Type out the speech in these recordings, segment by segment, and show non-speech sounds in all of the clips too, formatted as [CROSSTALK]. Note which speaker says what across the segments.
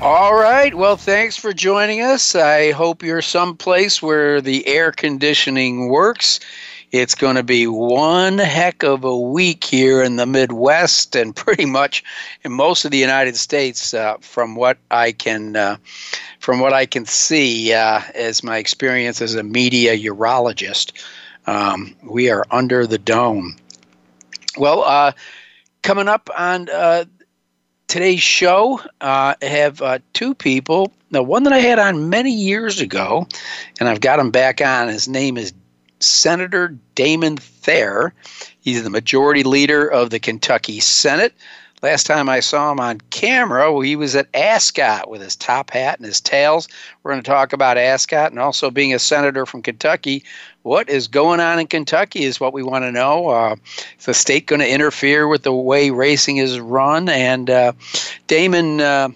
Speaker 1: All right. Well, thanks for joining us. I hope you're someplace where the air conditioning works. It's going to be one heck of a week here in the Midwest and [LAUGHS] pretty much in most of the United States, uh, from what I can, uh, from what I can see uh, as my experience as a media urologist. Um, we are under the dome. Well, uh, coming up on uh, today's show, uh, I have uh, two people. Now, one that I had on many years ago, and I've got him back on. His name is Senator Damon Thayer. He's the majority leader of the Kentucky Senate. Last time I saw him on camera, he was at Ascot with his top hat and his tails. We're going to talk about Ascot and also being a senator from Kentucky. What is going on in Kentucky is what we want to know. Uh, is the state going to interfere with the way racing is run? And uh, Damon uh,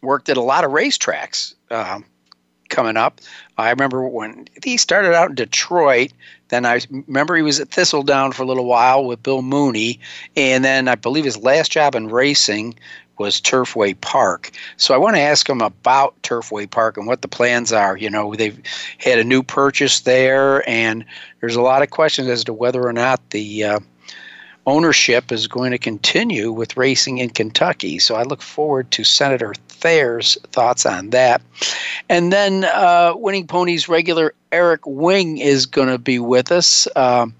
Speaker 1: worked at a lot of racetracks uh, coming up. I remember when he started out in Detroit. Then I remember he was at Thistledown for a little while with Bill Mooney, and then I believe his last job in racing was Turfway Park. So I want to ask him about Turfway Park and what the plans are. You know, they've had a new purchase there, and there's a lot of questions as to whether or not the uh, ownership is going to continue with racing in Kentucky. So I look forward to Senator Thayer's thoughts on that. And then uh, Winning Ponies regular Eric Wing is going to be with us. Um,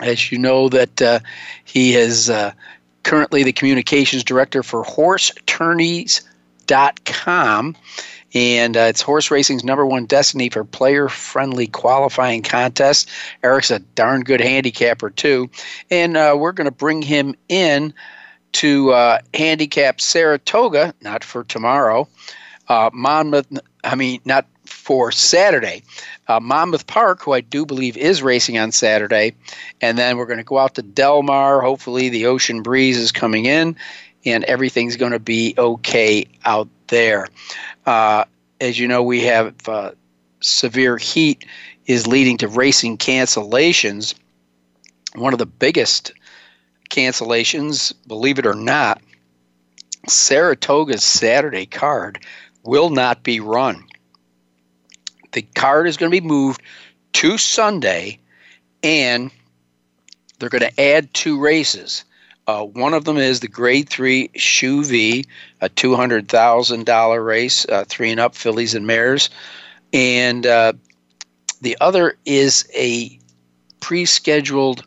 Speaker 1: as you know, that uh, he is uh, currently the communications director for HorseTourneys.com. And uh, it's horse racing's number one destiny for player friendly qualifying contests. Eric's a darn good handicapper, too. And uh, we're going to bring him in to uh, handicap Saratoga, not for tomorrow, uh, Monmouth, I mean, not for Saturday. Uh, Monmouth Park, who I do believe is racing on Saturday. And then we're going to go out to Del Mar. Hopefully, the ocean breeze is coming in and everything's going to be okay out there. Uh, as you know, we have uh, severe heat is leading to racing cancellations. One of the biggest cancellations, believe it or not, Saratoga's Saturday card will not be run. The card is going to be moved to Sunday, and they're going to add two races. Uh, one of them is the Grade 3 Shuvee, a $200,000 race, uh, three and up fillies and mares. And uh, the other is a pre scheduled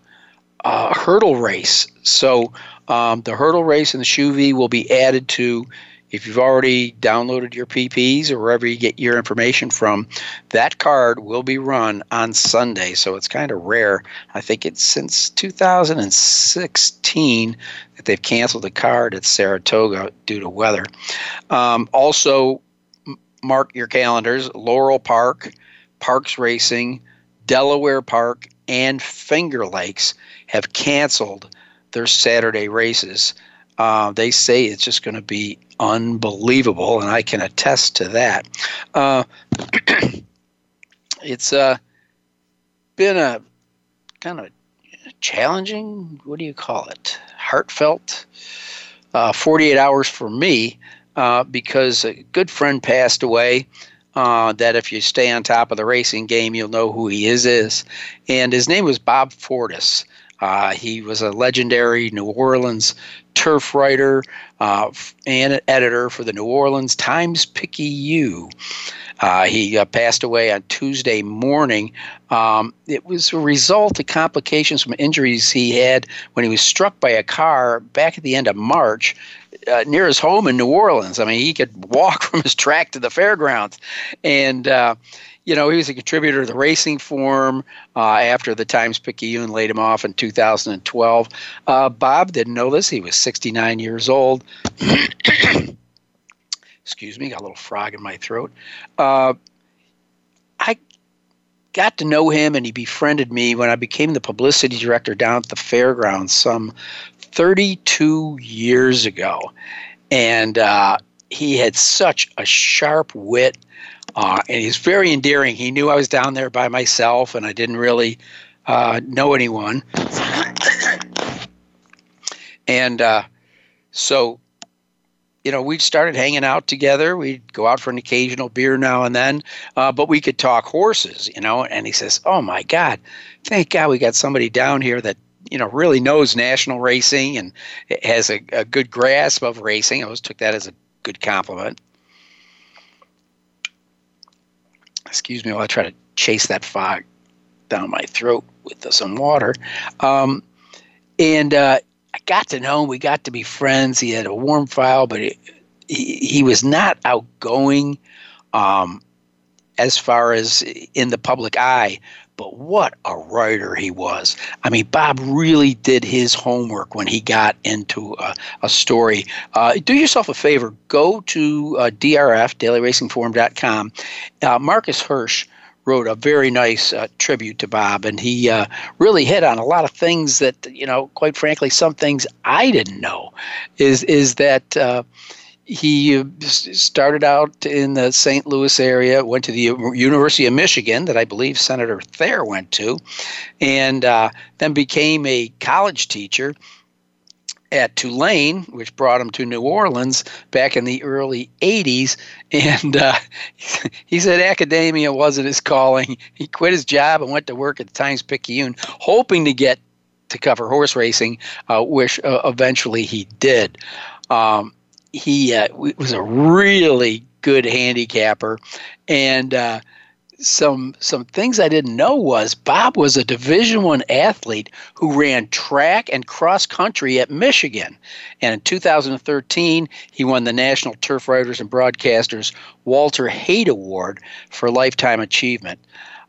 Speaker 1: uh, hurdle race. So um, the hurdle race and the Shuvee will be added to if you've already downloaded your PPs or wherever you get your information from, that card will be run on Sunday. So it's kind of rare. I think it's since 2016 that they've canceled the card at Saratoga due to weather. Um, also, mark your calendars Laurel Park, Parx Racing, Delaware Park, and Finger Lakes have canceled their Saturday races. Uh, they say it's just going to be unbelievable, and I can attest to that. Uh, [CLEARS THROAT] it's uh, been a kind of challenging, what do you call it? Heartfelt uh, 48 hours for me uh, because a good friend passed away. Uh, that if you stay on top of the racing game, you'll know who he is. Is and his name was Bob Fortus. Uh, he was a legendary New Orleans turf writer uh, and editor for the New Orleans Times Picayune. Uh, he uh, passed away on Tuesday morning. Um, it was a result of complications from injuries he had when he was struck by a car back at the end of March uh, near his home in New Orleans. I mean, he could walk [LAUGHS] from his track to the fairgrounds. And uh, you know, he was a contributor to the Racing Form uh, after the Times Picayune laid him off in 2012. Uh, Bob didn't know this. He was 69 years old. [COUGHS] Excuse me, got a little frog in my throat. Uh, I got to know him and he befriended me when I became the publicity director down at the fairgrounds some 32 years ago. And uh, he had such a sharp wit uh, and he's very endearing. He knew I was down there by myself and I didn't really uh, know anyone. and uh, so you know, we started hanging out together. We'd go out for an occasional beer now and then, uh, but we could talk horses, you know. And he says, "Oh my God, thank God we got somebody down here that you know really knows national racing and has a, a good grasp of racing." I always took that as a good compliment. Excuse me while I try to chase that fog down my throat with some water. Um, and uh, I got to know him. We got to be friends. He had a warm file, but he, he, he was not outgoing um, as far as in the public eye. But what a writer he was. I mean, Bob really did his homework when he got into a, a story. Uh, do yourself a favor go to uh, DRF, dailyracingforum.com. Uh, Marcus Hersh wrote a very nice uh, tribute to Bob, and he uh, really hit on a lot of things that you know, quite frankly, some things I didn't know. Is is that uh, he started out in the St. Louis area, went to the University of Michigan, that I believe Senator Thayer went to, and uh, then became a college teacher at Tulane, which brought him to New Orleans back in the early 80s. [LAUGHS] And uh, he said academia wasn't his calling. He quit his job and went to work at the Times Picayune, hoping to get to cover horse racing, uh, which uh, eventually he did. Um, he uh, was a really good handicapper. And uh, some some things I didn't know was Bob was a Division One athlete who ran track and cross country at Michigan, and in 2013 he won the National Turf Writers and Broadcasters Walter Haight Award for lifetime achievement.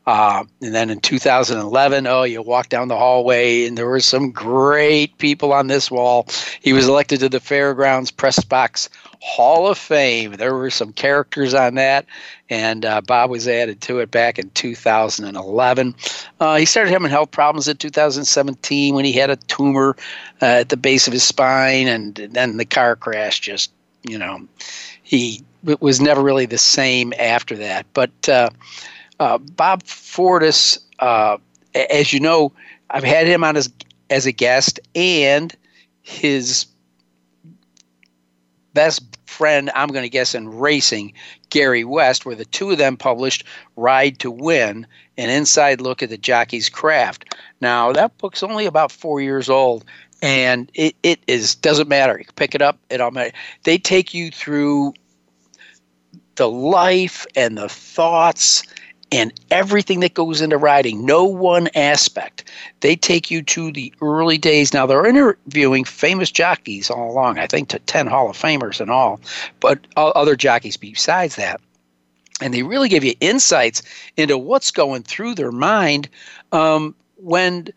Speaker 1: Uh, and then in 2011, oh, you walk down the hallway and there were some great people on this wall. He was elected to the Fairgrounds Press Box Hall of Fame. There were some characters on that, and uh, Bob was added to it back in 2011. Uh, he started having health problems in 2017 when he had a tumor uh, at the base of his spine, and then the car crash just, you know, he was never really the same after that. But uh, Bob Fortus, uh, as you know, I've had him on as as a guest, and his best friend, I'm going to guess, in racing, Gary West, where the two of them published Ride to Win, an inside look at the jockey's craft. Now, that book's only about four years old, and it, it is doesn't matter. You pick it up, it all. They take you through the life and the thoughts and everything that goes into riding, no one aspect. They take you to the early days. Now, they're interviewing famous jockeys all along, I think to 10 Hall of Famers and all, but other jockeys besides that. And they really give you insights into what's going through their mind um, when.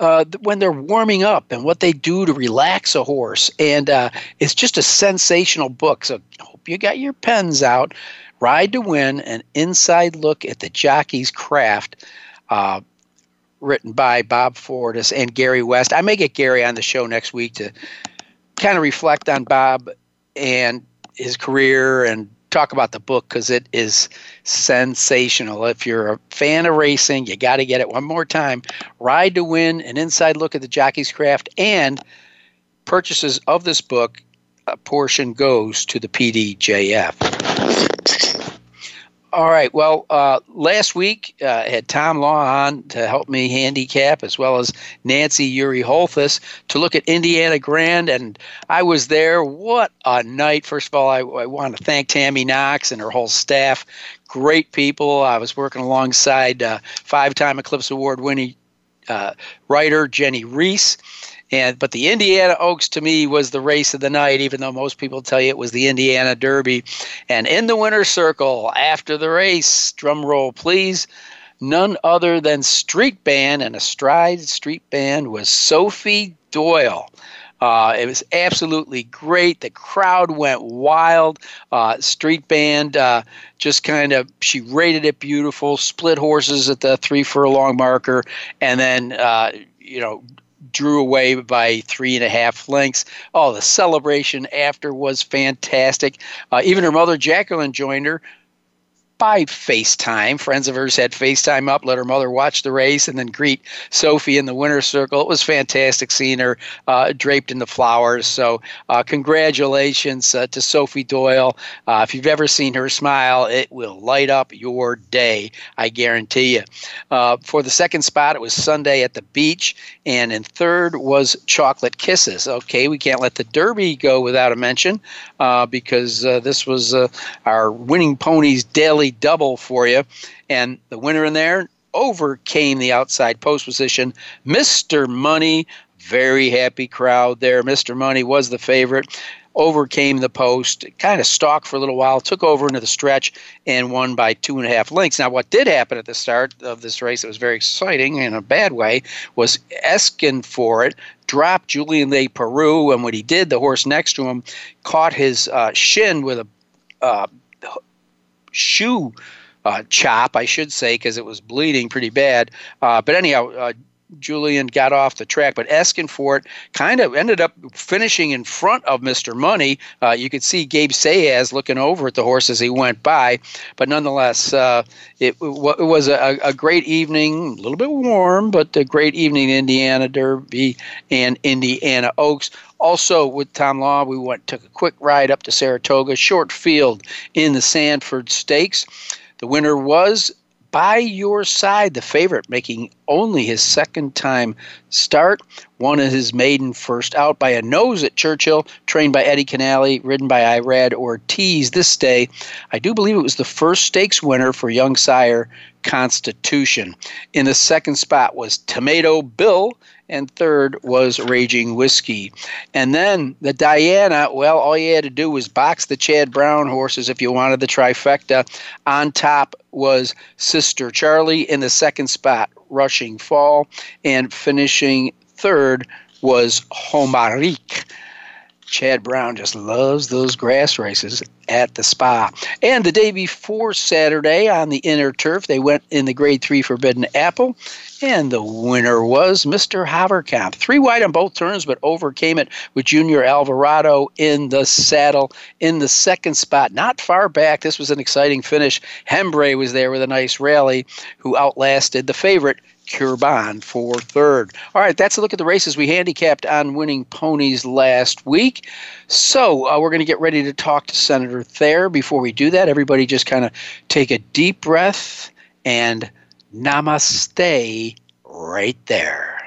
Speaker 1: Uh, when they're warming up and what they do to relax a horse. And uh, it's just a sensational book. So hope you got your pens out. Ride to Win, an inside look at the jockey's craft, uh, written by Bob Fortus and Gary West. I may get Gary on the show next week to kind of reflect on Bob and his career and talk about the book because it is sensational. If you're a fan of racing, you got to get it one more time. Ride to Win, an inside look at the jockey's craft, and purchases of this book, a portion goes to the PDJF. All right. Well, uh, last week uh, I had Tom Law on to help me handicap, as well as Nancy Ury Holthus to look at Indiana Grand, and I was there. What a night! First of all, I, I want to thank Tammy Knox and her whole staff. Great people. I was working alongside uh, five-time Eclipse Award-winning uh, writer Jennie Rees and but the Indiana Oaks to me was the race of the night, even though most people tell you it was the Indiana Derby. And in the winner's circle after the race, drum roll please, none other than Street Band and a stride Street Band was Sophie Doyle. Uh, it was absolutely great. The crowd went wild. Uh, street band uh, just kind of she rated it beautiful. Split horses at the three furlong marker, and then uh, you know drew away by three and a half lengths. Oh, the celebration after was fantastic. Uh, even her mother, Jacqueline, joined her by FaceTime. Friends of hers had FaceTime up, let her mother watch the race, and then greet Sophie in the winner's circle. It was fantastic seeing her uh, draped in the flowers. So, uh, congratulations uh, to Sophie Doyle. Uh, if you've ever seen her smile, it will light up your day, I guarantee you. Uh, for the second spot, it was Sunday at the beach, and in third was Chocolate Kisses. Okay, we can't let the Derby go without a mention uh, because this was our winning ponies daily double for you. And the winner in there overcame the outside post position. Mr. Money, very happy crowd there. Mr. Money was the favorite overcame the post, kind of stalked for a little while, took over into the stretch, and won by two and a half lengths. Now, what did happen at the start of this race that was very exciting in a bad way was Eskenforit dropped Julien Leparoux, and what he did, the horse next to him caught his uh, shin with a uh, shoe uh, chop, I should say, because it was bleeding pretty bad. Uh, but anyhow, Julien got off the track, but Eskenforit kind of ended up finishing in front of Mr. Money. Uh, you could see Gabe Saez looking over at the horse as he went by, but nonetheless, uh, it, it, was a, a, great evening, a little bit warm, but a great evening in Indiana Derby and Indiana Oaks. Also, with Tom Law, we went took a quick ride up to Saratoga, short field in the Sanford Stakes. The winner was by your side, the favorite, making only his second time start. One of his maiden first out by a nose at Churchill, trained by Eddie Kenneally, ridden by Irad Ortiz this day. I do believe it was the first stakes winner for young sire Constitution. In the second spot was Tomato Bill, and third was Raging Whiskey. And then the Diana, well, all you had to do was box the Chad Brown horses if you wanted the trifecta. On top was Sistercharlie in the second spot, Rushing Fall, and finishing third was Homerique. Chad Brown just loves those grass races at the spa. And the day before Saturday on the inner turf, they went in the grade three Forbidden Apple, and the winner was Mr. Havercamp. Three wide on both turns, but overcame it with Junior Alvarado in the saddle in the second spot. Not far back. This was an exciting finish. Hembre was there with a nice rally, who outlasted the favorite Kurban for third. All right, that's a look at the races we handicapped on winning ponies last week. So uh, we're going to get ready to talk to Senator Thayer. Before we do that, everybody just kind of take a deep breath and namaste right there.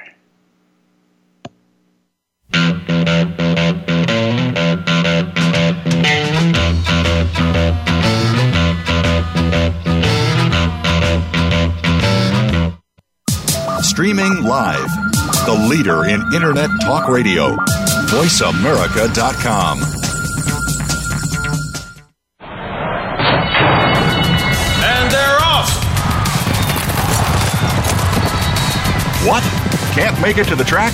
Speaker 2: Streaming live. The leader in Internet talk radio. VoiceAmerica.com.
Speaker 3: And they're off.
Speaker 2: What? Can't make it to the track?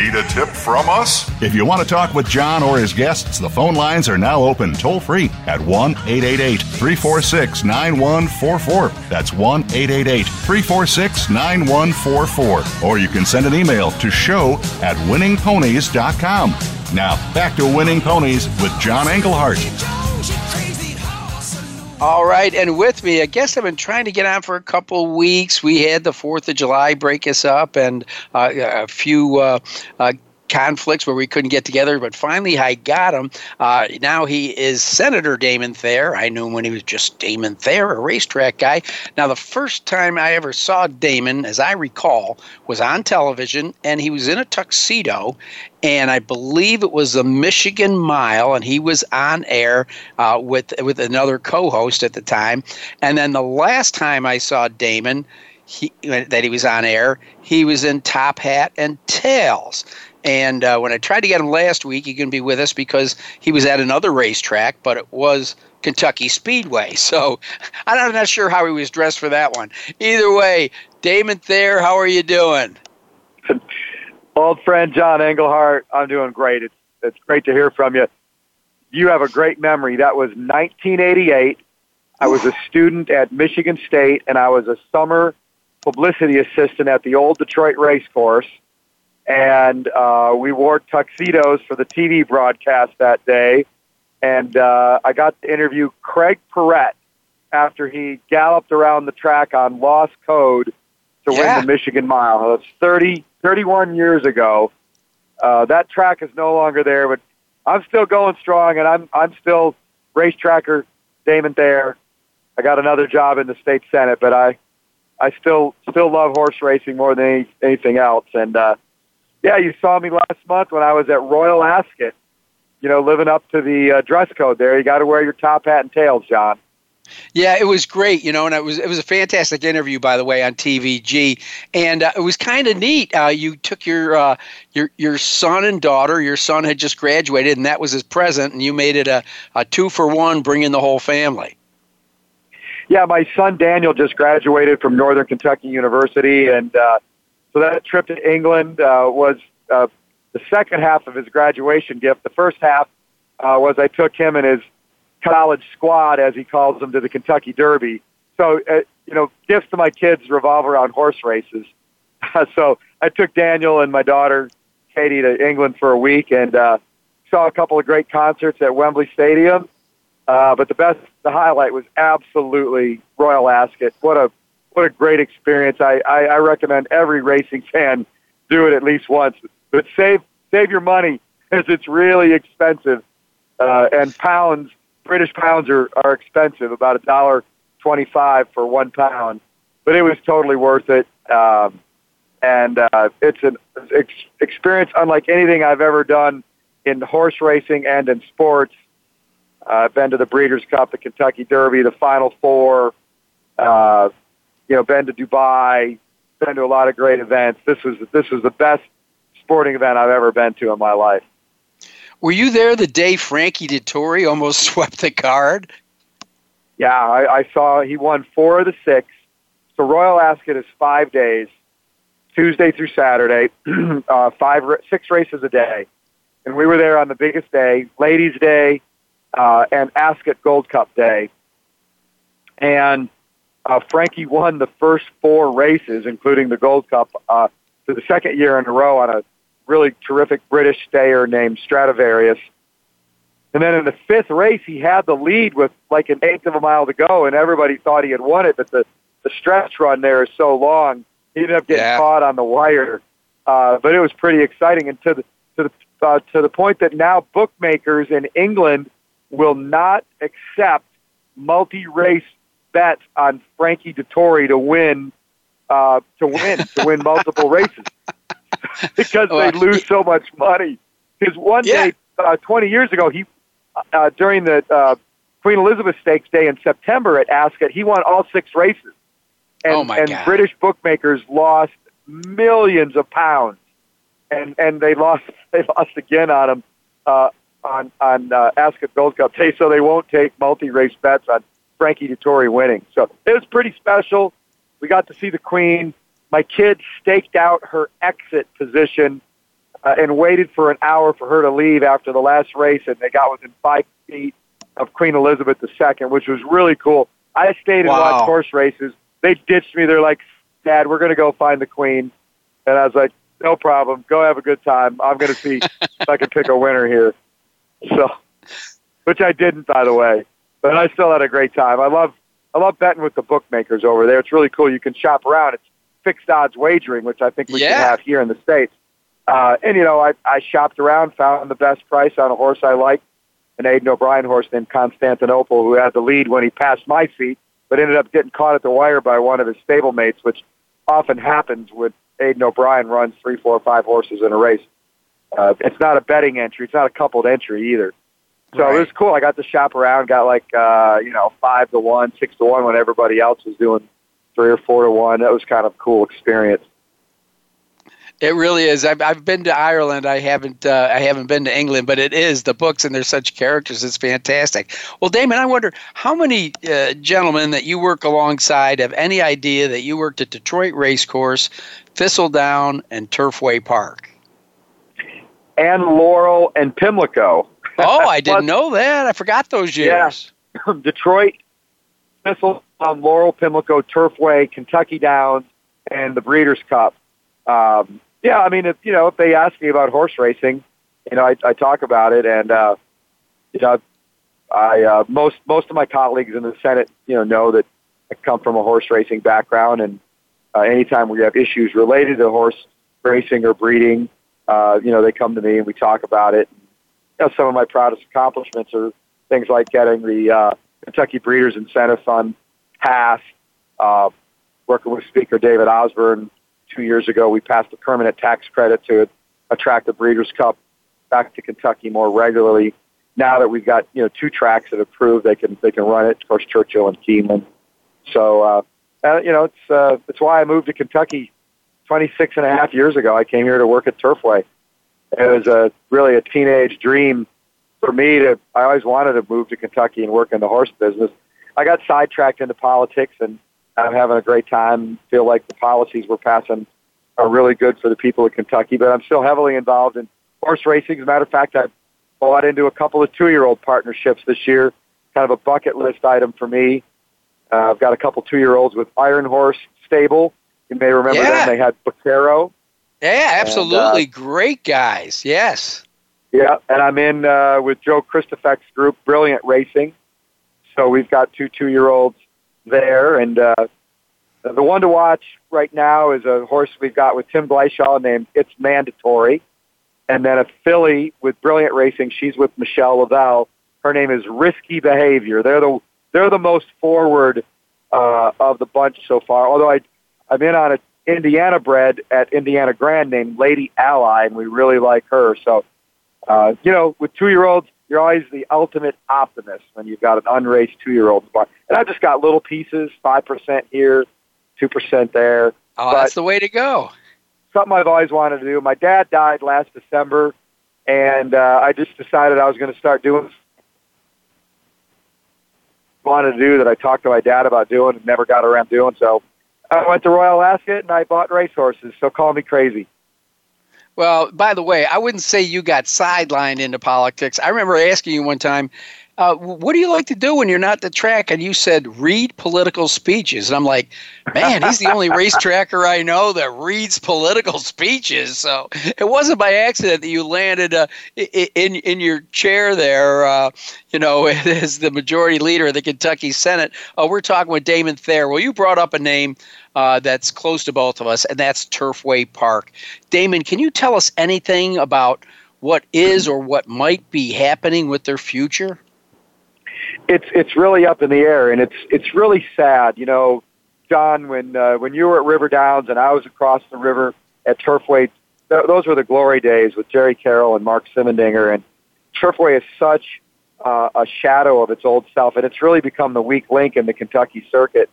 Speaker 4: Need a tip from us?
Speaker 2: If you want to talk with John or his guests, the phone lines are now open toll free at 1 888 346 9144. That's 1 888 346 9144. Or you can send an email to show at winningponies.com. Now, back to Winning Ponies with John Englehart.
Speaker 1: All right, and with me, I guess I've been trying to get on for a couple of weeks. We had the Fourth of July break us up, and uh, a few uh, uh, conflicts where we couldn't get together, but finally I got him. Uh, now he is Senator Damon Thayer. I knew him when he was just Damon Thayer, a racetrack guy. Now, the first time I ever saw Damon, as I recall, was on television, and he was in a tuxedo, and I believe it was the Michigan Mile, and he was on air uh, with with another co-host at the time. And then the last time I saw Damon, he, that he was on air, he was in Top Hat and Tails. And uh, when I tried to get him last week, he couldn't be with us because he was at another racetrack, but it was Kentucky Speedway. [LAUGHS] So I'm not sure how he was dressed for that one. Either way, Damon Thayer, how are you doing? [LAUGHS]
Speaker 5: Old friend John Englehart, I'm doing great. It's it's great to hear from you. You have a great memory. That was 1988. I was a student at Michigan State, and I was a summer publicity assistant at the old Detroit race course and uh, we wore tuxedos for the TV broadcast that day. And uh, I got to interview Craig Perret after he galloped around the track on Lost Code to
Speaker 1: Yeah.
Speaker 5: win the Michigan Mile. That's 30, 31 years ago. Uh, that track is no longer there, but I'm still going strong, and I'm I'm still racetracker Damon Thayer. I got another job in the state senate, but I I still still love horse racing more than any, anything else. And uh, yeah, you saw me last month when I was at Royal Ascot. You know, living up to the uh, dress code there. You got to wear your top hat and tails, John.
Speaker 1: Yeah, it was great, you know, and it was it was a fantastic interview, by the way, on TVG, and uh, it was kind of neat. Uh, you took your uh, your your son and daughter. Your son had just graduated, and that was his present, and you made it a, a two for one, bringing the whole family.
Speaker 5: Yeah, my son Daniel just graduated from Northern Kentucky University, and uh, so that trip to England uh, was uh, the second half of his graduation gift. The first half uh, was I took him and his college squad, as he calls them, to the Kentucky Derby. So, uh, you know, gifts to my kids revolve around horse races. [LAUGHS] so I took Daniel and my daughter Katie to England for a week and uh, saw a couple of great concerts at Wembley Stadium. Uh, but the best, the highlight was absolutely Royal Ascot. What a what a great experience! I, I, I recommend every racing fan do it at least once. But save save your money because it's really expensive, uh, and pounds British pounds are are expensive, about a dollar twenty five for one pound. But it was totally worth it, um, and uh, it's an ex- experience unlike anything I've ever done in horse racing and in sports. Uh, I've been to the Breeders' Cup, the Kentucky Derby, the Final Four. Uh, you know, been to Dubai, been to a lot of great events. This was this was the best sporting event I've ever been to in my life.
Speaker 1: Were you there the day Frankie Dettori almost [LAUGHS] swept the card?
Speaker 5: Yeah, I, I saw he won four of the six. So Royal Ascot is five days, Tuesday through Saturday, [CLEARS THROAT] uh, five six races a day, and we were there on the biggest day, Ladies' Day, uh, and Ascot Gold Cup Day, and uh, Frankie won the first four races, including the Gold Cup, uh, for the second year in a row on a really terrific British stayer named Stradivarius. And then in the fifth race, he had the lead with like an eighth of a mile to go, and everybody thought he had won it. But the the stretch run there is so long, he ended up getting
Speaker 1: Yeah.
Speaker 5: caught on the wire. Uh, but it was pretty exciting, and to the to the uh, to the point that now bookmakers in England will not accept multi-race bets on Frankie Dettori to win uh, to win to win [LAUGHS] multiple races [LAUGHS] because they lose so much money. Because one
Speaker 1: Yeah.
Speaker 5: day, uh, 20 years ago, he uh, during the uh, Queen Elizabeth Stakes Day in September at Ascot, he won all six races, and,
Speaker 1: Oh, my
Speaker 5: and
Speaker 1: God.
Speaker 5: British bookmakers lost millions of pounds, and and they lost [LAUGHS] they lost again on him uh, on on uh, Ascot Gold Cup Day, so they won't take multi-race bets on Frankie Dettori winning. So it was pretty special. We got to see the Queen. my kid staked out her exit position uh, and waited for an hour for her to leave after the last race, and they got within five feet of Queen Elizabeth II, which was really cool. I stayed and
Speaker 1: Wow.
Speaker 5: watched horse races. They ditched me. They're like, Dad, we're going to go find the Queen. And I was like, no problem. Go have a good time. I'm going to see if I can pick a winner here. [LAUGHS] So, which I didn't, by the way. But I still had a great time. I love, I love betting with the bookmakers over there. It's really cool. You can shop around. It's fixed odds wagering, which I think we
Speaker 1: Yeah.
Speaker 5: should have here in the States. Uh, and, you know, I, I shopped around, found the best price on a horse I liked, an Aidan O'Brien horse named Constantinople, who had the lead when he passed my feet, but ended up getting caught at the wire by one of his stablemates, which often happens when Aidan O'Brien runs three, four, five horses in a race. Uh, it's not a betting entry. It's not a coupled entry either. So
Speaker 1: Right.
Speaker 5: it was cool. I got to shop around, got like, uh, you know, five to one, six to one when everybody else was doing three or four to one. That was kind of a cool experience.
Speaker 1: It really is. I've, I've been to Ireland. I haven't. Uh, I haven't been to England, but it is the books, and they're such characters. It's fantastic. Well, Damon, I wonder how many uh, gentlemen that you work alongside have any idea that you worked at Detroit Racecourse, Thistledown, and Turfway Park.
Speaker 5: And Laurel and Pimlico.
Speaker 1: Oh, I [LAUGHS] didn't know that. I forgot those years. [LAUGHS]
Speaker 5: Detroit, Thistle, um, Laurel, Pimlico, Turfway, Kentucky Downs, and the Breeders' Cup. Um, yeah, I mean, if you know, if they ask me about horse racing, you know, I, I talk about it, and uh, you know, I uh, most most of my colleagues in the Senate, you know, know that I come from a horse racing background, and uh, anytime we have issues related to horse racing or breeding, uh, you know, they come to me and we talk about it. Know, some of my proudest accomplishments are things like getting the uh, Kentucky Breeders Incentive Fund passed, uh, working with Speaker David Osborne two years ago, we passed a permanent tax credit to attract the Breeders' Cup back to Kentucky more regularly. Now that we've got you know two tracks that have proved they can they can run it, of course Churchill and Keeneland. So uh, uh, you know it's uh, it's why I moved to Kentucky 26 and a half years ago. I came here to work at Turfway. It was a really a teenage dream for me to. I always wanted to move to Kentucky and work in the horse business. I got sidetracked into politics and I'm having a great time. Feel like the policies we're passing are really good for the people of Kentucky, but I'm still heavily involved in horse racing. As a matter of fact, I bought into a couple of two-year-old partnerships this year. Kind of a bucket list item for me. Uh, I've got a couple two-year-olds with Iron Horse Stable. You may remember
Speaker 1: Yeah.
Speaker 5: them. They had Vaquero.
Speaker 1: Yeah,
Speaker 5: uh,
Speaker 1: absolutely. Great guys. Yes.
Speaker 5: Yeah, and I'm in uh, with Joe Christofek's group, Brilliant Racing. So we've got two two-year-olds there, and uh, the one to watch right now is a horse we've got with Tim Glyshaw named It's Mandatory, and then a filly with Brilliant Racing. She's with Michelle Lovell. Her name is Risky Behavior. They're the they're the most forward uh, of the bunch so far. Although I I'm in on a Indiana bred at Indiana Grand named Lady Ally, and we really like her. So uh, you know, with two year olds, you're always the ultimate optimist when you've got an unraced two year old. And I've just got little pieces, five percent here, two percent there.
Speaker 1: Oh,
Speaker 5: But-
Speaker 1: that's the way to go.
Speaker 5: Something I've always wanted to do. My dad died last December, and uh, I just decided I was going to start doing wanted to do that I talked to my dad about doing and never got around doing. So I went to Royal Ascot and I bought racehorses. So call me crazy.
Speaker 1: Well, by the way, I wouldn't say you got sidelined into politics. I remember asking you one time, uh, what do you like to do when you're not the track? And you said, read political speeches. And I'm like, man, he's the only [LAUGHS] racetracker I know that reads political speeches. So it wasn't by accident that you landed uh, in, in your chair there, uh, you know, [LAUGHS] as the majority leader of the Kentucky Senate. Uh, we're talking with Damon Thayer. Well, you brought up a name uh, that's close to both of us, and that's Turfway Park. Damon, can you tell us anything about what is or what might be happening with their future?
Speaker 5: it's it's really up in the air, and it's it's really sad. You know, John, when uh, when you were at River Downs and I was across the river at Turfway, th- those were the glory days with Jerry Carroll and Mark Simendinger. And Turfway is such uh, a shadow of its old self, and it's really become the weak link in the Kentucky circuit.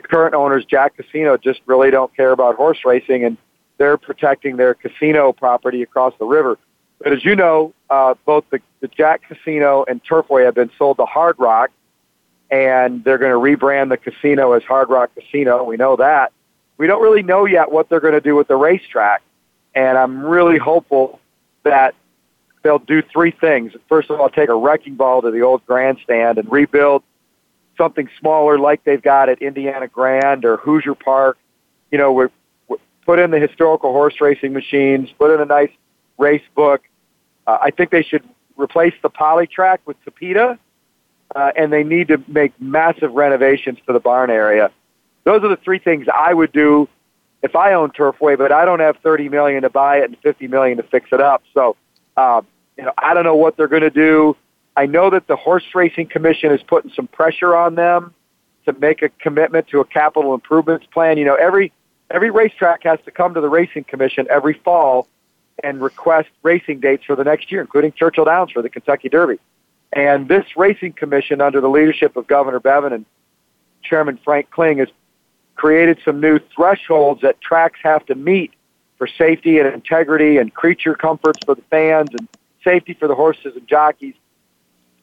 Speaker 5: The current owners, Jack Casino, just really don't care about horse racing, and they're protecting their casino property across the river. But as you know, uh, both the, the Jack Casino and Turfway have been sold to Hard Rock, and they're going to rebrand the casino as Hard Rock Casino. We know that. we don't really know yet what they're going to do with the racetrack. And I'm really hopeful that they'll do three things. First of all, take a wrecking ball to the old grandstand and rebuild something smaller like they've got at Indiana Grand or Hoosier Park. You know, we put in the historical horse racing machines, put in a nice race book. Uh, I think they should replace the Polytrack with Tapeta, uh, and they need to make massive renovations to the barn area. Those are the three things I would do if I own Turfway, but I don't have 30 million to buy it and 50 million to fix it up. So, um, you know, I don't know what they're going to do. I know that the Horse Racing Commission is putting some pressure on them to make a commitment to a capital improvements plan. You know, every every racetrack has to come to the Racing Commission every fall and request racing dates for the next year, including Churchill Downs for the Kentucky Derby. And this Racing Commission, under the leadership of Governor Bevin and Chairman Frank Kling, has created some new thresholds that tracks have to meet for safety and integrity and creature comforts for the fans and safety for the horses and jockeys.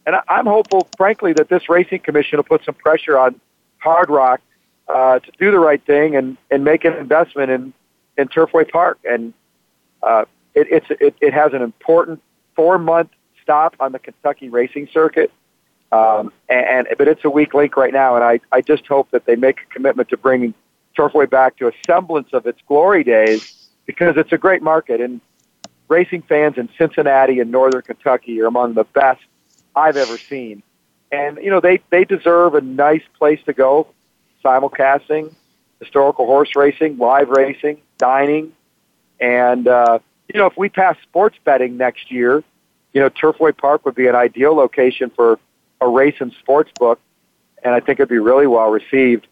Speaker 5: And I'm hopeful, frankly, that this racing commission will put some pressure on Hard Rock uh, to do the right thing and, and make an investment in, in Turfway Park. And uh, it, it's, it, it has an important four month stop on the Kentucky racing circuit. Um, and, but it's a weak link right now, and I, I just hope that they make a commitment to bringing Turfway back to a semblance of its glory days because it's a great market, and racing fans in Cincinnati and Northern Kentucky are among the best I've ever seen. And you know they they deserve a nice place to go, simulcasting, historical horse racing, live racing, dining, and uh, you know if we pass sports betting next year, you know Turfway Park would be an ideal location for a race and sports book, and I think it'd be really well received.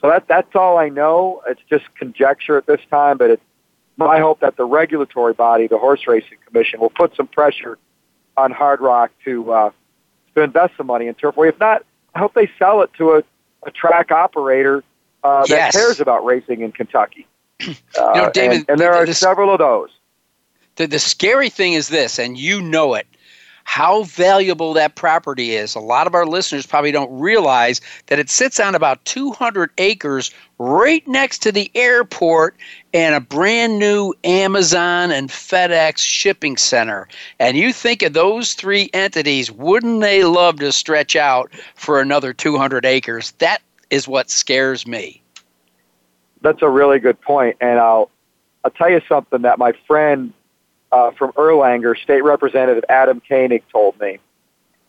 Speaker 5: So that that's all I know. It's just conjecture at this time, but it's my hope that the regulatory body, the Horse Racing Commission, will put some pressure on Hard Rock to uh, to invest some money in Turfway. If not, I hope they sell it to a, a track operator uh, that
Speaker 1: yes.
Speaker 5: cares about racing in Kentucky. [CLEARS THROAT]
Speaker 1: Uh, you know, David,
Speaker 5: and, and there are several of those.
Speaker 1: The, the scary thing is this, and you know it how valuable that property is. A lot of our listeners probably don't realize that it sits on about 200 acres right next to the airport and a brand new Amazon and FedEx shipping center. And you think of those three entities, wouldn't they love to stretch out for another 200 acres? That is what scares me.
Speaker 5: That's a really good point, and I'll I'll tell you something that my friend uh, from Erlanger, State Representative Adam Koenig told me.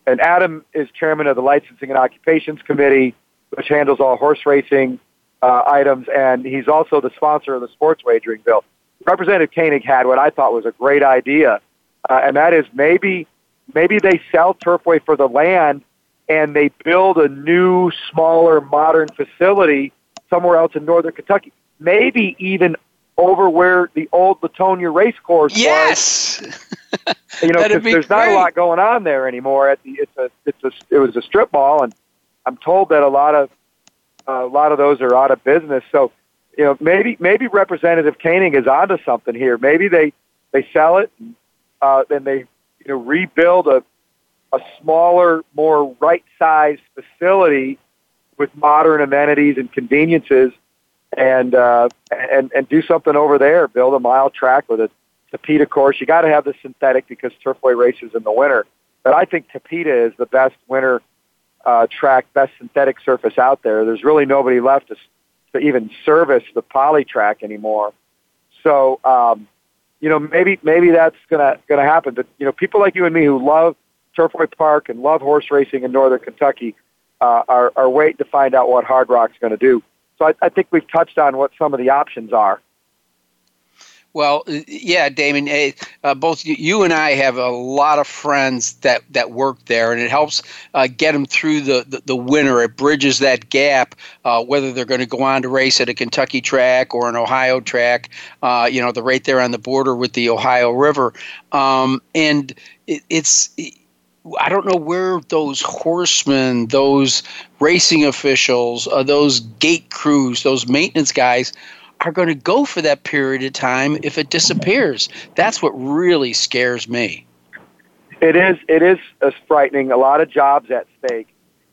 Speaker 5: And Adam is chairman of the Licensing and Occupations Committee, which handles all horse racing uh, items, and he's also the sponsor of the sports wagering bill. Representative Koenig had what I thought was a great idea, uh, and that is maybe maybe they sell Turfway for the land and they build a new, smaller, modern facility somewhere else in northern Kentucky. Maybe even over where the old Latonia race course was.
Speaker 1: yes.
Speaker 5: was. you know, [LAUGHS] because there's
Speaker 1: great.
Speaker 5: not a lot going on there anymore. At the, it's a, it's a, it was a strip mall, and I'm told that a lot of, uh, a lot of those are out of business. So, you know, maybe maybe Representative Koenig is onto something here. Maybe they they sell it, and, uh, then they you know rebuild a a smaller, more right-sized facility with modern amenities and conveniences and uh, and and do something over there. Build a mile track with a Tapeta course. You got to have the synthetic because Turfway races in the winter. But I think Tapeta is the best winter uh, track, best synthetic surface out there. There's really nobody left to, to even service the Polytrack anymore. So um, you know maybe maybe that's gonna gonna happen. But you know people like you and me who love Turfway Park and love horse racing in Northern Kentucky uh, are are waiting to find out what Hard Rock's going to do. So I, I think we've touched on what some of the options are.
Speaker 1: Well, yeah, Damon. Eh, uh, both you and I have a lot of friends that, that work there, and it helps uh, get them through the, the, the, winter. It bridges that gap, uh, whether they're going to go on to race at a Kentucky track or an Ohio track. Uh, you know, they're right there on the border with the Ohio River, um, and it, it's. I don't know where those horsemen, those racing officials, uh, those gate crews, those maintenance guys are going to go for that period of time if it disappears. That's what really scares me.
Speaker 5: It is. It is uh, frightening. A lot of jobs at stake.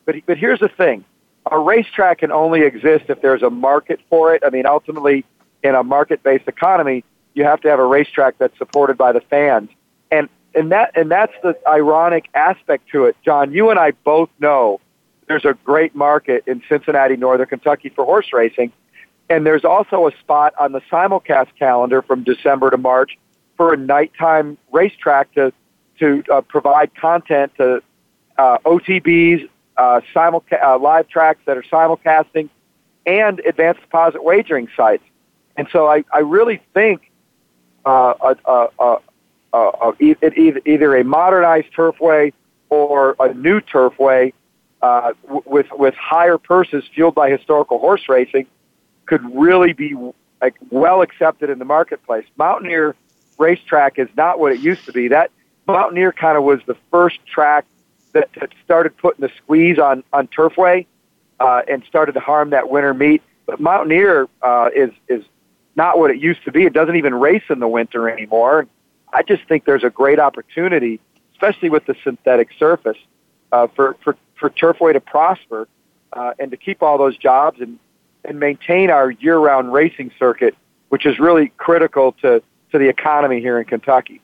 Speaker 5: But but here's the thing: a racetrack can only exist if there's a market for it. I mean, ultimately, in a market-based economy, you have to have a racetrack that's supported by the fans, and and that and that's the ironic aspect to it. John, you and I both know there's a great market in Cincinnati, Northern Kentucky for horse racing, and there's also a spot on the simulcast calendar from December to March for a nighttime racetrack to to uh, provide content to uh, OTBs, uh, simulca- uh, live tracks that are simulcasting, and advanced deposit wagering sites. And so I, I really think uh, a, a, a, a, either, either a modernized turfway or a new turfway uh, with with higher purses fueled by historical horse racing could really be like well accepted in the marketplace. Mountaineer racetrack is not what it used to be. That Mountaineer kind of was the first track that, that started putting the squeeze on on Turfway uh, and started to harm that winter meet. But Mountaineer uh, is is not what it used to be. It doesn't even race in the winter anymore. I just think there's a great opportunity, especially with the synthetic surface, uh, for for for Turfway to prosper uh, and to keep all those jobs and and maintain our year-round racing circuit, which is really critical to to the economy here in Kentucky.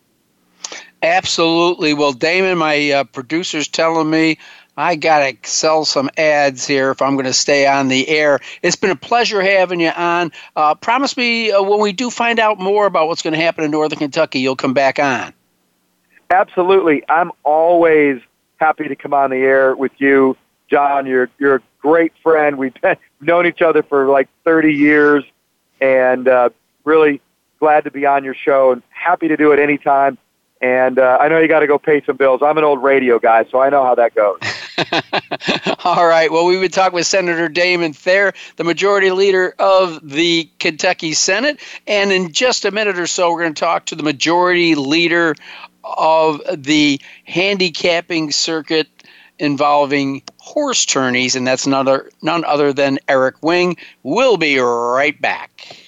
Speaker 1: Absolutely. Well, Damon, my uh, producer's telling me I got to sell some ads here if I'm going to stay on the air. It's been a pleasure having you on. Uh, promise me uh, when we do find out more about what's going to happen in Northern Kentucky, you'll come back on.
Speaker 5: Absolutely. I'm always happy to come on the air with you. John, you're, you're a great friend. We've been, [LAUGHS] known each other for like 30 years and uh, really glad to be on your show and happy to do it anytime. And uh, I know you got to go pay some bills. I'm an old radio guy, so I know how that goes. [LAUGHS] [LAUGHS]
Speaker 1: All right. Well, we would talk with Senator Damon Thayer, the majority leader of the Kentucky Senate. And in just a minute or so, we're going to talk to the majority leader of the handicapping circuit involving horse tourneys, and that's none other, none other than Eric Wing. We'll be right back.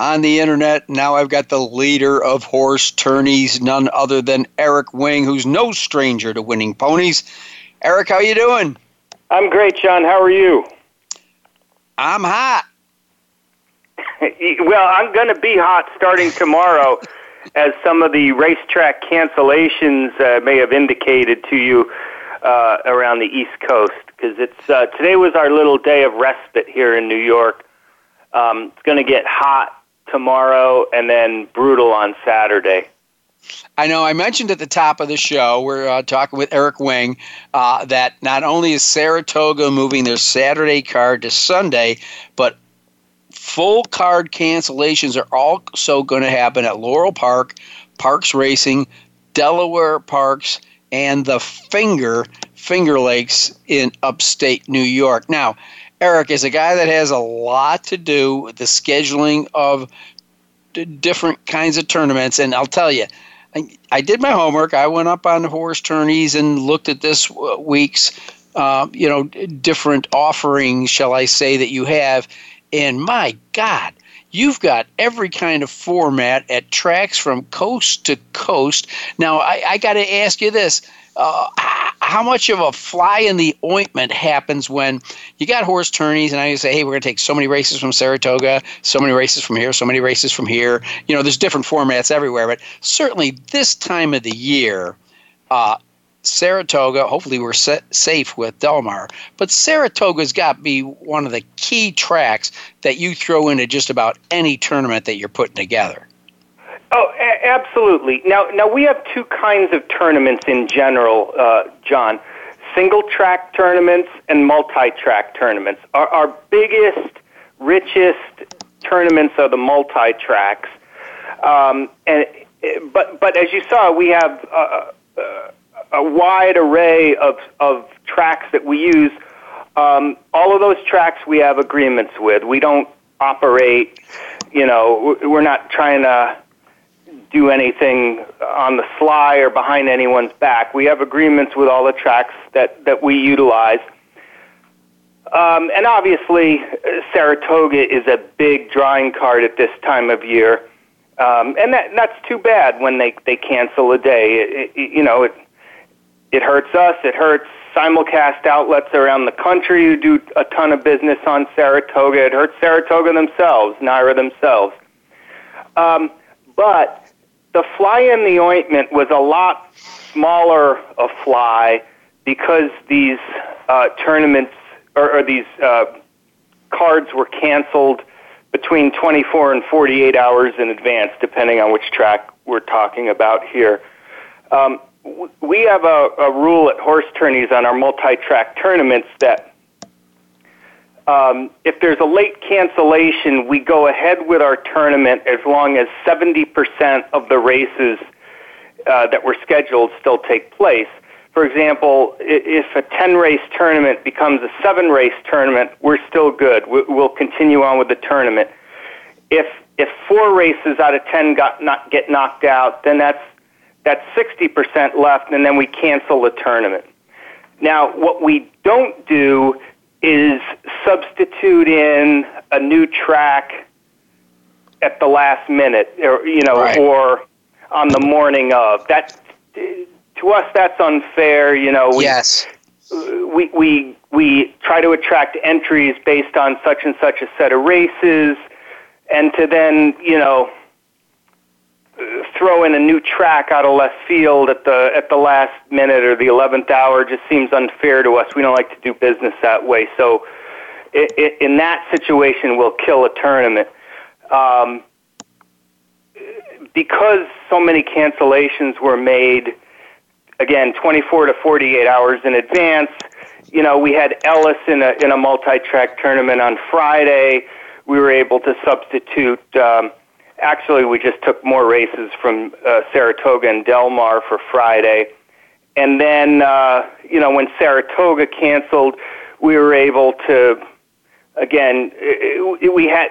Speaker 1: on the internet. Now I've got the leader of horse tourneys, none other than Eric Wing, who's no stranger to winning ponies. Eric, how you doing?
Speaker 6: I'm great, John. How are you?
Speaker 1: I'm hot. [LAUGHS]
Speaker 6: well, I'm going to be hot starting tomorrow. [LAUGHS] as some of the racetrack cancellations uh, may have indicated to you uh, around the East Coast. Because it's uh, today was our little day of respite here in New York. Um, it's going to get hot tomorrow and then brutal on Saturday.
Speaker 1: I know I mentioned at the top of the show, we're uh, talking with Eric Wing, uh, that not only is Saratoga moving their Saturday card to Sunday, but full card cancellations are also going to happen at Laurel Park, Parx Racing, Delaware Parks, and the Finger, Finger Lakes in upstate New York. Now, Eric is a guy that has a lot to do with the scheduling of d- different kinds of tournaments, and I'll tell you, I, I, did my homework. I went up on the horse tourneys and looked at this week's, uh, you know, different offerings, shall I say, that you have, and my God, you've got every kind of format at tracks from coast to coast. Now, I, I got to ask you this. Uh, how much of a fly in the ointment happens when you got horse tourneys and I say, hey, we're going to take so many races from Saratoga, so many races from here, so many races from here. You know, there's different formats everywhere, but certainly this time of the year, uh, Saratoga, hopefully we're set, safe with Del Mar, but Saratoga's got to be one of the key tracks that you throw into just about any tournament that you're putting together.
Speaker 6: Oh, a- absolutely. Now, now we have two kinds of tournaments in general, uh, John: single track tournaments and multi-track tournaments. Our, our biggest, richest tournaments are the multi-tracks, um, and but but as you saw, we have. Uh, uh, a wide array of, of tracks that we use. Um, all of those tracks we have agreements with. We don't operate, you know, we're not trying to do anything on the sly or behind anyone's back. We have agreements with all the tracks that, that we utilize. Um, and obviously, Saratoga is a big drawing card at this time of year. Um, and that, that's too bad when they, they cancel a day. It, it, you know, it, it hurts us. It hurts simulcast outlets around the country who do a ton of business on Saratoga. It hurts Saratoga themselves, NYRA themselves. Um, but the fly in the ointment was a lot smaller a fly because these uh, tournaments or, or these uh, cards were canceled between 24 and 48 hours in advance, depending on which track we're talking about here. Um, we have a, a rule at horse tourneys on our multi-track tournaments that um, if there's a late cancellation, we go ahead with our tournament as long as 70% of the races uh, that were scheduled still take place. For example, if a 10 race tournament becomes a 7 race tournament, we're still good. We'll continue on with the tournament. If if four races out of 10 got not get knocked out, then that's that's 60% left, and then we cancel the tournament. Now, what we don't do is substitute in a new track at the last minute, or you know, right. or on the morning of. That to us, that's unfair. You know,
Speaker 1: we, yes,
Speaker 6: we we we try to attract entries based on such and such a set of races, and to then you know throw in a new track out of left field at the at the last minute or the eleventh hour just seems unfair to us. We don't like to do business that way. So, it, it, in that situation, we'll kill a tournament. Um, because so many cancellations were made, again, 24 to 48 hours in advance. You know, we had Ellis in a in a multi-track tournament on Friday. We were able to substitute. Um, actually, we just took more races from uh, Saratoga and Del Mar for Friday. And then, uh, you know, when Saratoga canceled, we were able to, again, we had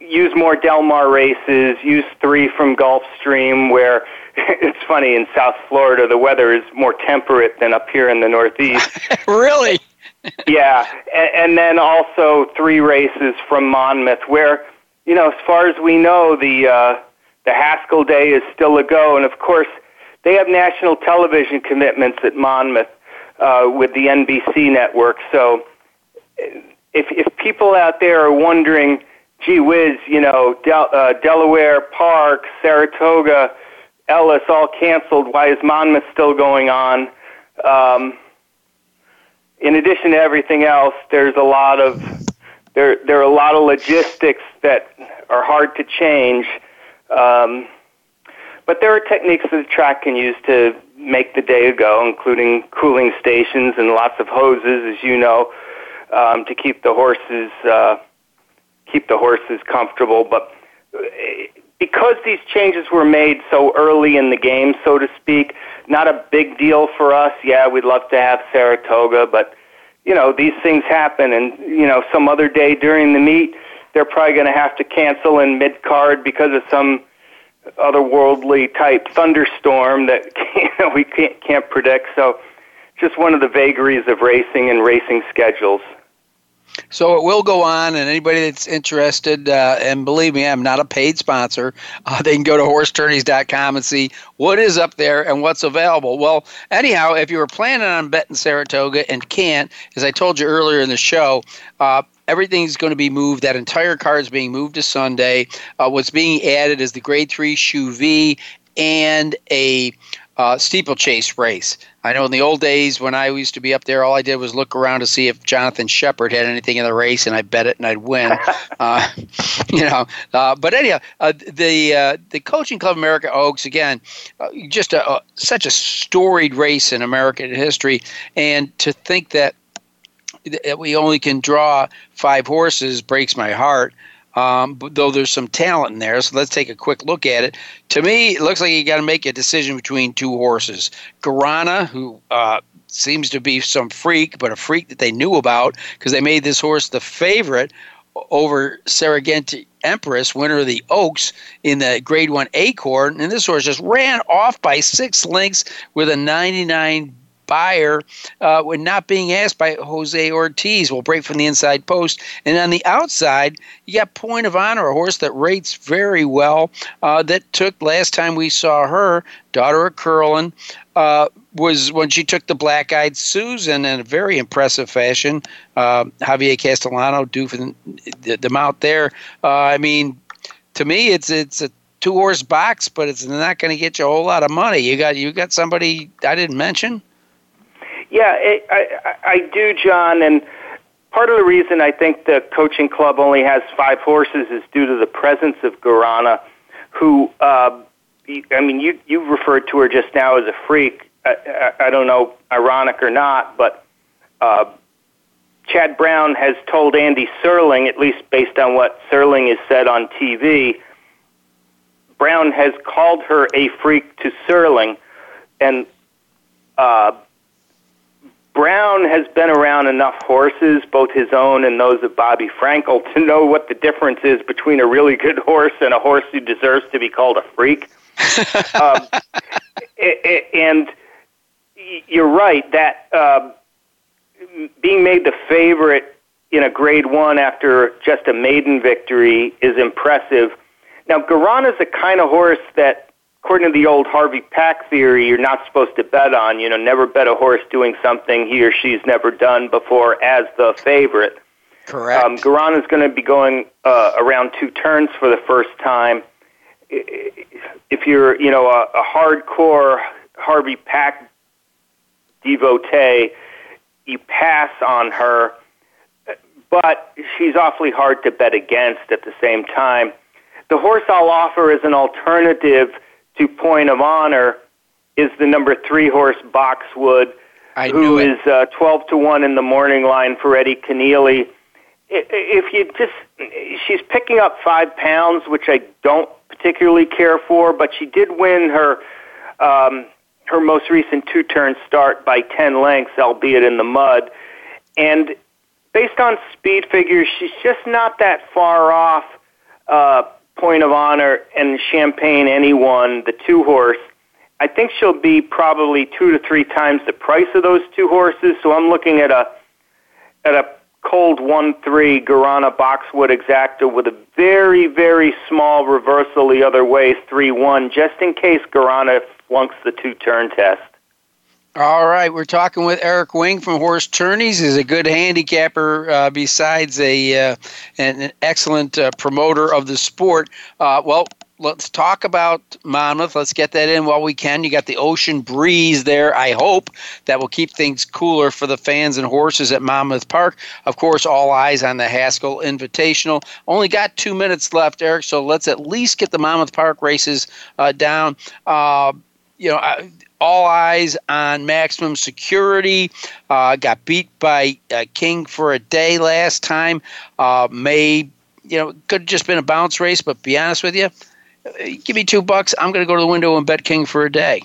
Speaker 6: use more Del Mar races, use three from Gulfstream, where [LAUGHS] it's funny in South Florida the weather is more temperate than up here in the Northeast. [LAUGHS]
Speaker 1: really?
Speaker 6: yeah, and, and then also three races from Monmouth, where you know, as far as we know, the uh, the Haskell Day is still a go, and of course, they have national television commitments at Monmouth uh, with the NBC network. So, if if people out there are wondering, gee whiz, you know, Del- uh, Delaware Park, Saratoga, Ellis all canceled. Why is Monmouth still going on? Um, in addition to everything else, there's a lot of there there are a lot of logistics that are hard to change. Um, but there are techniques that the track can use to make the day go, including cooling stations and lots of hoses, as you know, um, to keep the horses uh, keep the horses comfortable. But uh, because these changes were made so early in the game, so to speak, not a big deal for us. Yeah, we'd love to have Saratoga, but you know these things happen, and you know some other day during the meet, they're probably going to have to cancel in mid card because of some otherworldly type thunderstorm that [LAUGHS] we can't, can't predict. So, just one of the vagaries of racing and racing schedules.
Speaker 1: So it will go on, and anybody that's interested, uh, and believe me, I'm not a paid sponsor, [LAUGHS] uh, they can go to horsetourneys.com and see what is up there and what's available. Well, anyhow, if you were planning on betting Saratoga and can't, as I told you earlier in the show, uh, everything's going to be moved. That entire card is being moved to Sunday. Uh, what's being added is the Grade 3 Shuvee and a uh, steeplechase race. I know in the old days when I used to be up there, all I did was look around to see if Jonathan Sheppard had anything in the race, and I bet it and I'd win. [LAUGHS] uh, [LAUGHS] you know, uh, but anyhow, uh, the uh, the Coaching Club America Oaks again, uh, just a, a, such a storied race in American history, and to think that that we only can draw five horses breaks my heart. Um, though there's some talent in there. So let's take a quick look at it. To me, it looks like you got to make a decision between two horses. Guarana, who uh, seems to be some freak, but a freak that they knew about because they made this horse the favorite over Serengeti Empress, winner of the Oaks in the Grade 1 Acorn. And this horse just ran off by six lengths with a 99 Beyer uh, when not being asked by Jose Ortiz will break from the inside post. And on the outside, you got Point of Honor, a horse that rates very well. Uh, that took last time we saw her, daughter of Curlin, uh, was when she took the Black Eyed Susan in a very impressive fashion. Uh, Javier Castellano do for the, the, the mount there. Uh, I mean, to me, it's it's a two horse box, but it's not going to get you a whole lot of money. You got you got somebody I didn't mention.
Speaker 6: Yeah, it, I, I do, John. And part of the reason I think the coaching club only has five horses is due to the presence of Guarana, who, uh, I mean, you, you referred to her just now as a freak. I, I, I don't know, ironic or not, but uh, Chad Brown has told Andy Serling, at least based on what Serling has said on TV, Brown has called her a freak to Serling, and uh, Brown has been around enough horses, both his own and those of Bobby Frankel, to know what the difference is between a really good horse and a horse who deserves to be called a freak. [LAUGHS] um, and you're right that uh, being made the favorite in a Grade One after just a maiden victory is impressive. Now, Guarana is the kind of horse that according to the old Harvey Pack theory, you're not supposed to bet on. You know, never bet a horse doing something he or she's never done before as the favorite.
Speaker 1: Correct. Um,
Speaker 6: Guarana is going to be going uh, around two turns for the first time. If you're, you know, a, a hardcore Harvey Pack devotee, you pass on her, but she's awfully hard to bet against at the same time. The horse I'll offer is an alternative – to point of honor is the number three horse Boxwood, who is uh, 12 to 1 in the morning line for Eddie Kenneally. If you just, she's picking up five pounds, which I don't particularly care for, but she did win her um, her most recent two turn start by 10 lengths, albeit in the mud. And based on speed figures, she's just not that far off uh, Point of Honor and Champagne Anyone, the two horse, I think she'll be probably two to three times the price of those two horses. So I'm looking at a at a cold one three Guarana Boxwood exacta with a very very small reversal the other way three one, just in case Guarana flunks the two turn test.
Speaker 1: All right, we're talking with Eric Wing from Horse Tourneys. He's a good handicapper, uh, besides a uh, an, excellent uh, promoter of the sport. Uh, well, let's talk about Monmouth. Let's get that in while we can. You got the ocean breeze there. I hope that will keep things cooler for the fans and horses at Monmouth Park. Of course, all eyes on the Haskell Invitational. Only got two minutes left, Eric. So let's at least get the Monmouth Park races uh, down. Uh, you know, all eyes on maximum security. Uh, got beat by uh, King for a day last time. Uh, may, you know, could have just been a bounce race, but be honest with you, uh, give me two bucks. I'm going to go to the window and bet King for a day.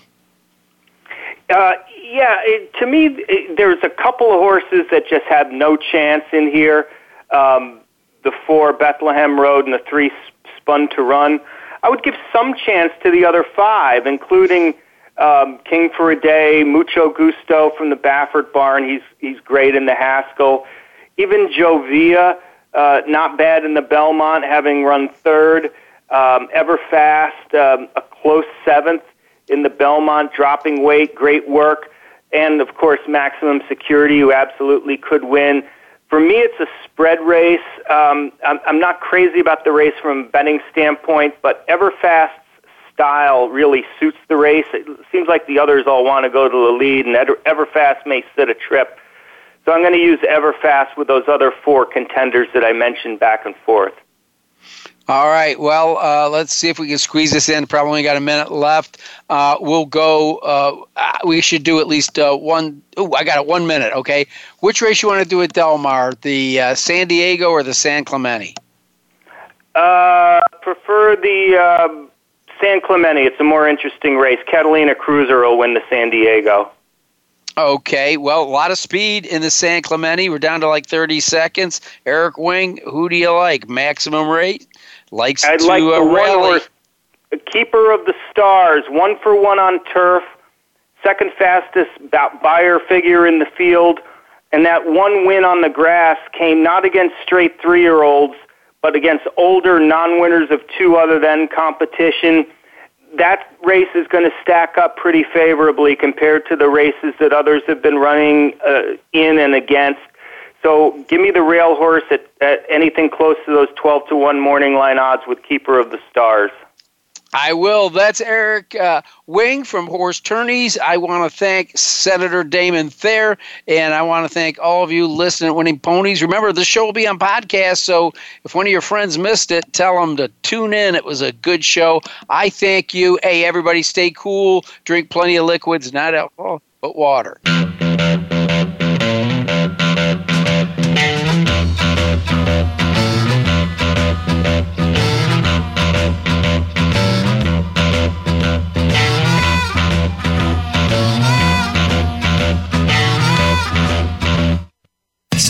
Speaker 6: Uh, yeah, it, to me, it, there's a couple of horses that just have no chance in here. Um, the four Bethlehem Road and the three Spun to Run. I would give some chance to the other five, including um, King for a Day, Mucho Gusto from the Baffert barn. He's he's great in the Haskell. Even Joevia, uh, not bad in the Belmont, having run third. Um, Everfast, um, a close seventh in the Belmont, dropping weight, great work, and of course Maximum Security, who absolutely could win. For me, it's a spread race. Um, I'm, I'm not crazy about the race from a betting standpoint, but Everfast style really suits the race. It seems like the others all want to go to the lead, and Everfast may sit a trip. So I'm going to use Everfast with those other four contenders that I mentioned back and forth.
Speaker 1: All right. Well, uh, let's see if we can squeeze this in. Probably only got a minute left. Uh, we'll go. Uh, we should do at least uh, one. Oh, I got it. One minute. Okay. Which race you want to do at Del Mar? The uh, San Diego or the San Clemente?
Speaker 6: Uh, prefer the um, San Clemente. It's a more interesting race. Catalina Cruiser will win the San Diego.
Speaker 1: Okay, well, a lot of speed in the San Clemente. We're down to like 30 seconds. Eric Wing, who do you like? Maximum rate? Likes
Speaker 6: I'd
Speaker 1: to
Speaker 6: like
Speaker 1: uh, rally.
Speaker 6: keeper of the stars, one for one on turf, second fastest Beyer figure in the field, and that one win on the grass came not against straight three year olds, but against older non-winners of two other than competition, that race is going to stack up pretty favorably compared to the races that others have been running uh, in and against. So give me the rail horse at, at anything close to those 12 to 1 morning line odds with Keeper of the Stars.
Speaker 1: I will. That's Eric uh, Wing from Horse Tourneys. I want to thank Senator Damon Thayer, and I want to thank all of you listening at Winning Ponies. Remember, the show will be on podcast, so if one of your friends missed it, tell them to tune in. It was a good show. I thank you. Hey, everybody, stay cool. Drink plenty of liquids, not alcohol, but water.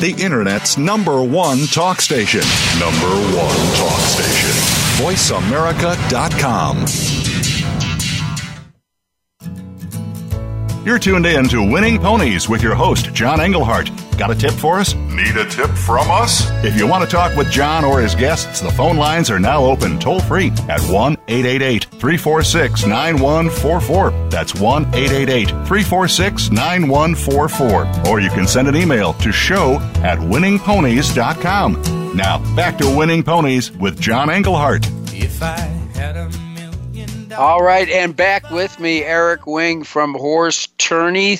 Speaker 2: The Internet's number one talk station. Number one talk station. VoiceAmerica.com. You're tuned in to Winning Ponies with your host, John Englehart. Got a tip for us?
Speaker 7: Need a tip from us?
Speaker 2: If you want to talk with John or his guests, the phone lines are now open toll free at 1 888 346 9144. That's 1 888 346 9144. Or you can send an email to show at winningponies.com. Now, back to Winning Ponies with John Englehart. If I had a
Speaker 1: million All right, and back with me, Eric Wing from Horse Tourney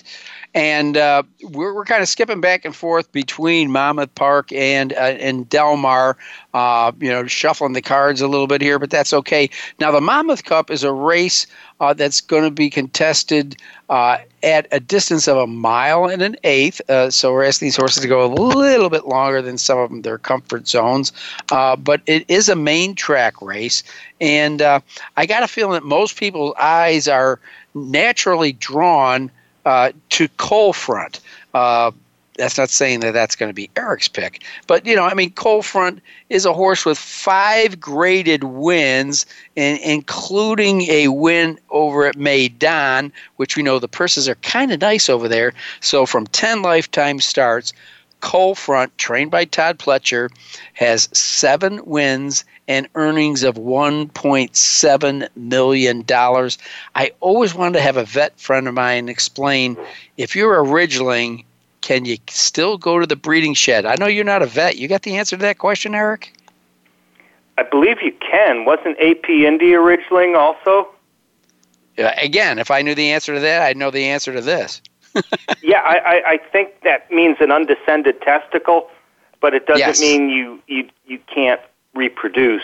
Speaker 1: and uh, we're, we're kind of skipping back and forth between Monmouth Park and uh, and Del Mar, uh, you know, shuffling the cards a little bit here, but that's okay. Now the Monmouth Cup is a race uh, that's going to be contested uh, at a distance of a mile and an eighth. Uh, so we're asking these horses to go a little bit longer than some of them their comfort zones, but it is a main track race, and I got a feeling that most people's eyes are naturally drawn uh, to Coal Front. Uh, that's not saying that that's going to be Eric's pick, but you know, I mean, Coal Front is a horse with five graded wins, including a win over at Meydan, which we know the purses are kind of nice over there. So from ten lifetime starts, Coal Front, trained by Todd Pletcher, has seven wins and earnings of $1.7 million. I always wanted to have a vet friend of mine explain if you're a Ridgeling, can you still go to the breeding shed? I know you're not a vet. You got the answer to that question, Eric?
Speaker 6: I believe you can. Wasn't A.P. Indy Ridgeling also?
Speaker 1: Uh, again, if I knew the answer to that, I'd know the answer to this.
Speaker 6: Yeah, I, I, I think that means an undescended testicle, but it doesn't
Speaker 1: yes.
Speaker 6: mean you, you you can't reproduce.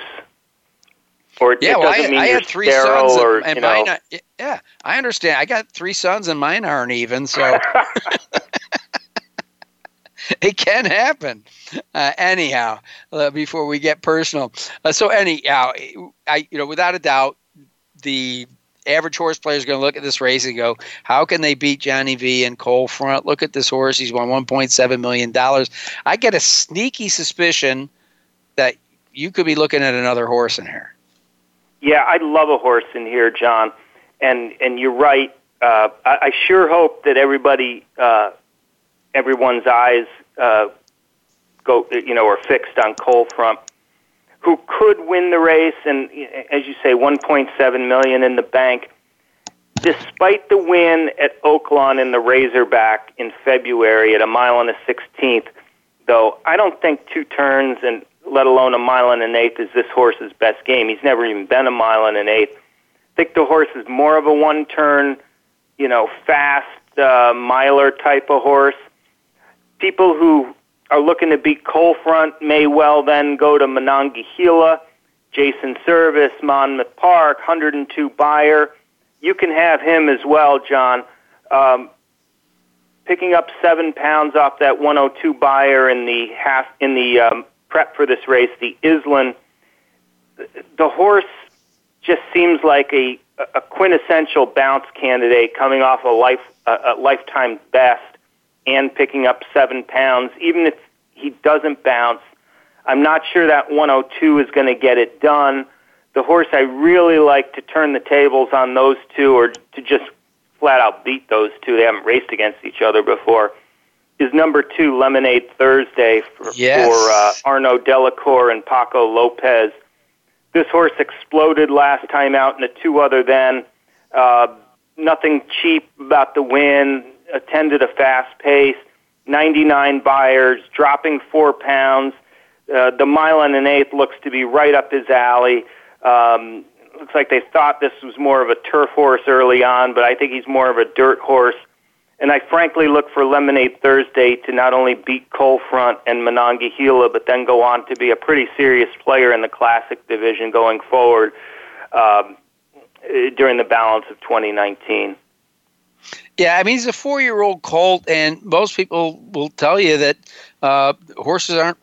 Speaker 6: Or
Speaker 1: yeah, well, I, I had three sons,
Speaker 6: or,
Speaker 1: and, and
Speaker 6: mine.
Speaker 1: Are, yeah, I understand. I got three sons, and mine aren't even. So [LAUGHS] [LAUGHS] it can happen. Uh, anyhow, uh, before we get personal, uh, so anyhow, I you know without a doubt the average horse player is going to look at this race and go, how can they beat Johnny V and Coal Front? Look at this horse. He's won $1.7 million. I get a sneaky suspicion that you could be looking at another horse in here.
Speaker 6: Yeah, I love a horse in here, John. And, and you're right. Uh, I, I sure hope that everybody, uh, everyone's eyes uh, go, you know, are fixed on Coal Front who could win the race, and as you say, 1.7 million in the bank. Despite the win at Oaklawn in the Razorback in February at a mile and a sixteenth, though I don't think two turns and let alone a mile and an eighth is this horse's best game. He's never even been a mile and an eighth. I think the horse is more of a one turn, you know, fast uh, miler type of horse. People who are looking to beat Coal Front may well then go to Monongahela, Jason Servis, Monmouth Park, 102 Beyer. You can have him as well, John. Um, picking up seven pounds off that 102 Beyer in the half in the um, prep for this race, the Island. The horse just seems like a, a quintessential bounce candidate coming off a life a, a lifetime best and picking up seven pounds, even if he doesn't bounce. I'm not sure that 102 is going to get it done. The horse I really like to turn the tables on those two or to just flat out beat those two. They haven't raced against each other before. Is number two Lemonade Thursday for,
Speaker 1: yes.
Speaker 6: for uh, Arnaud Delacour and Paco Lopez. This horse exploded last time out in a two other than. Uh, nothing cheap about the win. Attended a fast pace. 99 Beyers, dropping four pounds. Uh, the mile and an eighth looks to be right up his alley. Um, looks like they thought this was more of a turf horse early on, but I think he's more of a dirt horse. And I frankly look for Lemonade Thursday to not only beat Coal Front and Monongahela, but then go on to be a pretty serious player in the Classic division going forward um, during the balance of 2019.
Speaker 1: Yeah, I mean he's a four-year-old colt, and most people will tell you that uh, horses aren't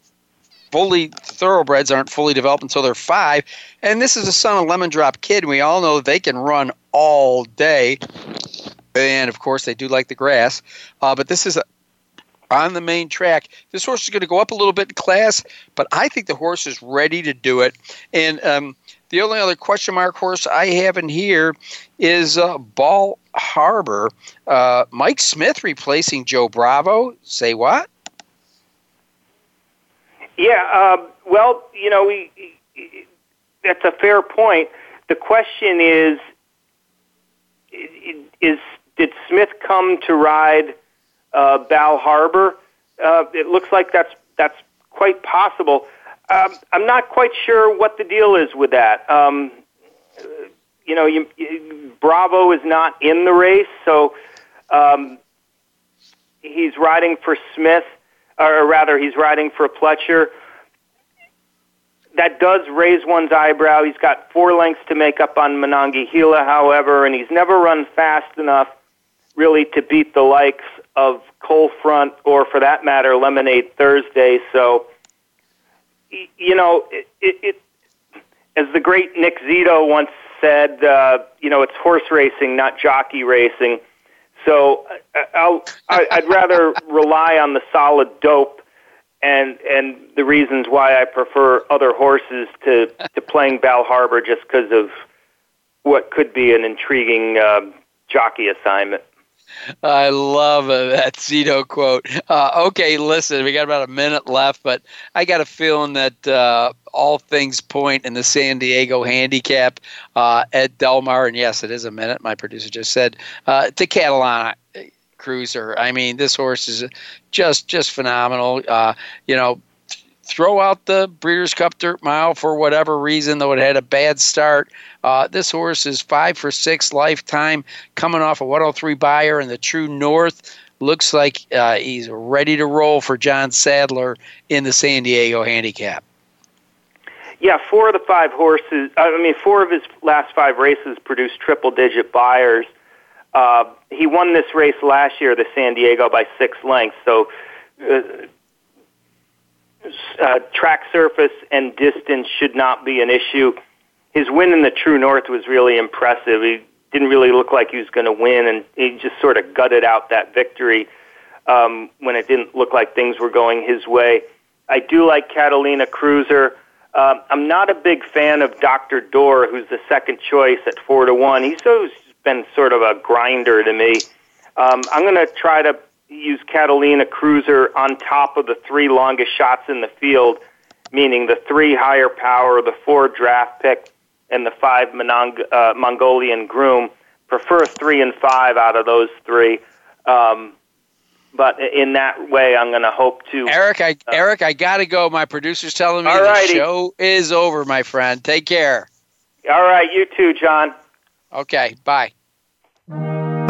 Speaker 1: fully thoroughbreds aren't fully developed until they're five. And this is a son of Lemon Drop Kid. And we all know they can run all day, and of course they do like the grass. Uh, but this is a, on the main track. This horse is going to go up a little bit in class, but I think the horse is ready to do it. And um, the only other question mark horse I have in here is uh, Bal Harbour. Uh, Mike Smith replacing Joe Bravo. Say what?
Speaker 6: Yeah, uh, well, you know, we, that's a fair point. The question is, is did Smith come to ride uh, Bal Harbour? Uh, it looks like that's that's quite possible. Um, I'm not quite sure what the deal is with that. Um, you know, you, you, Bravo is not in the race, so um, he's riding for Smith, or rather, he's riding for Pletcher. That does raise one's eyebrow. He's got four lengths to make up on Monongahela, however, and he's never run fast enough really to beat the likes of Coal Front or, for that matter, Lemonade Thursday. So, you know, it, it, it as the great Nick Zito once said, uh, you know, it's horse racing, not jockey racing. So uh, I'll, I'd rather [LAUGHS] rely on the solid dope and and the reasons why I prefer other horses to to playing Bal Harbour just because of what could be an intriguing uh, jockey assignment.
Speaker 1: I love that Zito quote. Uh, okay, listen, we got about a minute left, but I got a feeling that uh, all things point in the San Diego handicap. Uh, Ed Del Mar, and yes, it is a minute. My producer just said uh, to Catalina Cruiser. I mean, this horse is just just phenomenal. Uh, you know, throw out the Breeders' Cup Dirt Mile for whatever reason, though it had a bad start. Uh, this horse is five for six lifetime, coming off a 103 Beyer in the True North. Looks like uh, he's ready to roll for John Sadler in the San Diego Handicap.
Speaker 6: Yeah, four of the five horses, I mean, four of his last five races produced triple digit Beyers. Uh, he won this race last year, the San Diego, by six lengths. So uh, uh, track surface and distance should not be an issue. His win in the True North was really impressive. He didn't really look like he was going to win, and he just sort of gutted out that victory um, when it didn't look like things were going his way. I do like Catalina Cruiser. Uh, I'm not a big fan of Dr. Dorr, who's the second choice at four to one. He's always been sort of a grinder to me. Um, I'm going to try to use Catalina Cruiser on top of the three longest shots in the field, meaning the three higher power, the four draft pick, and the five Monong- uh, Mongolian groom. Prefer three and five out of those three. Um, but in that way, I'm going to hope to.
Speaker 1: Eric, I uh, Eric, I got to go. My producer's telling me the show is over, my friend. Take care.
Speaker 6: All right, you too, John.
Speaker 1: Okay, bye.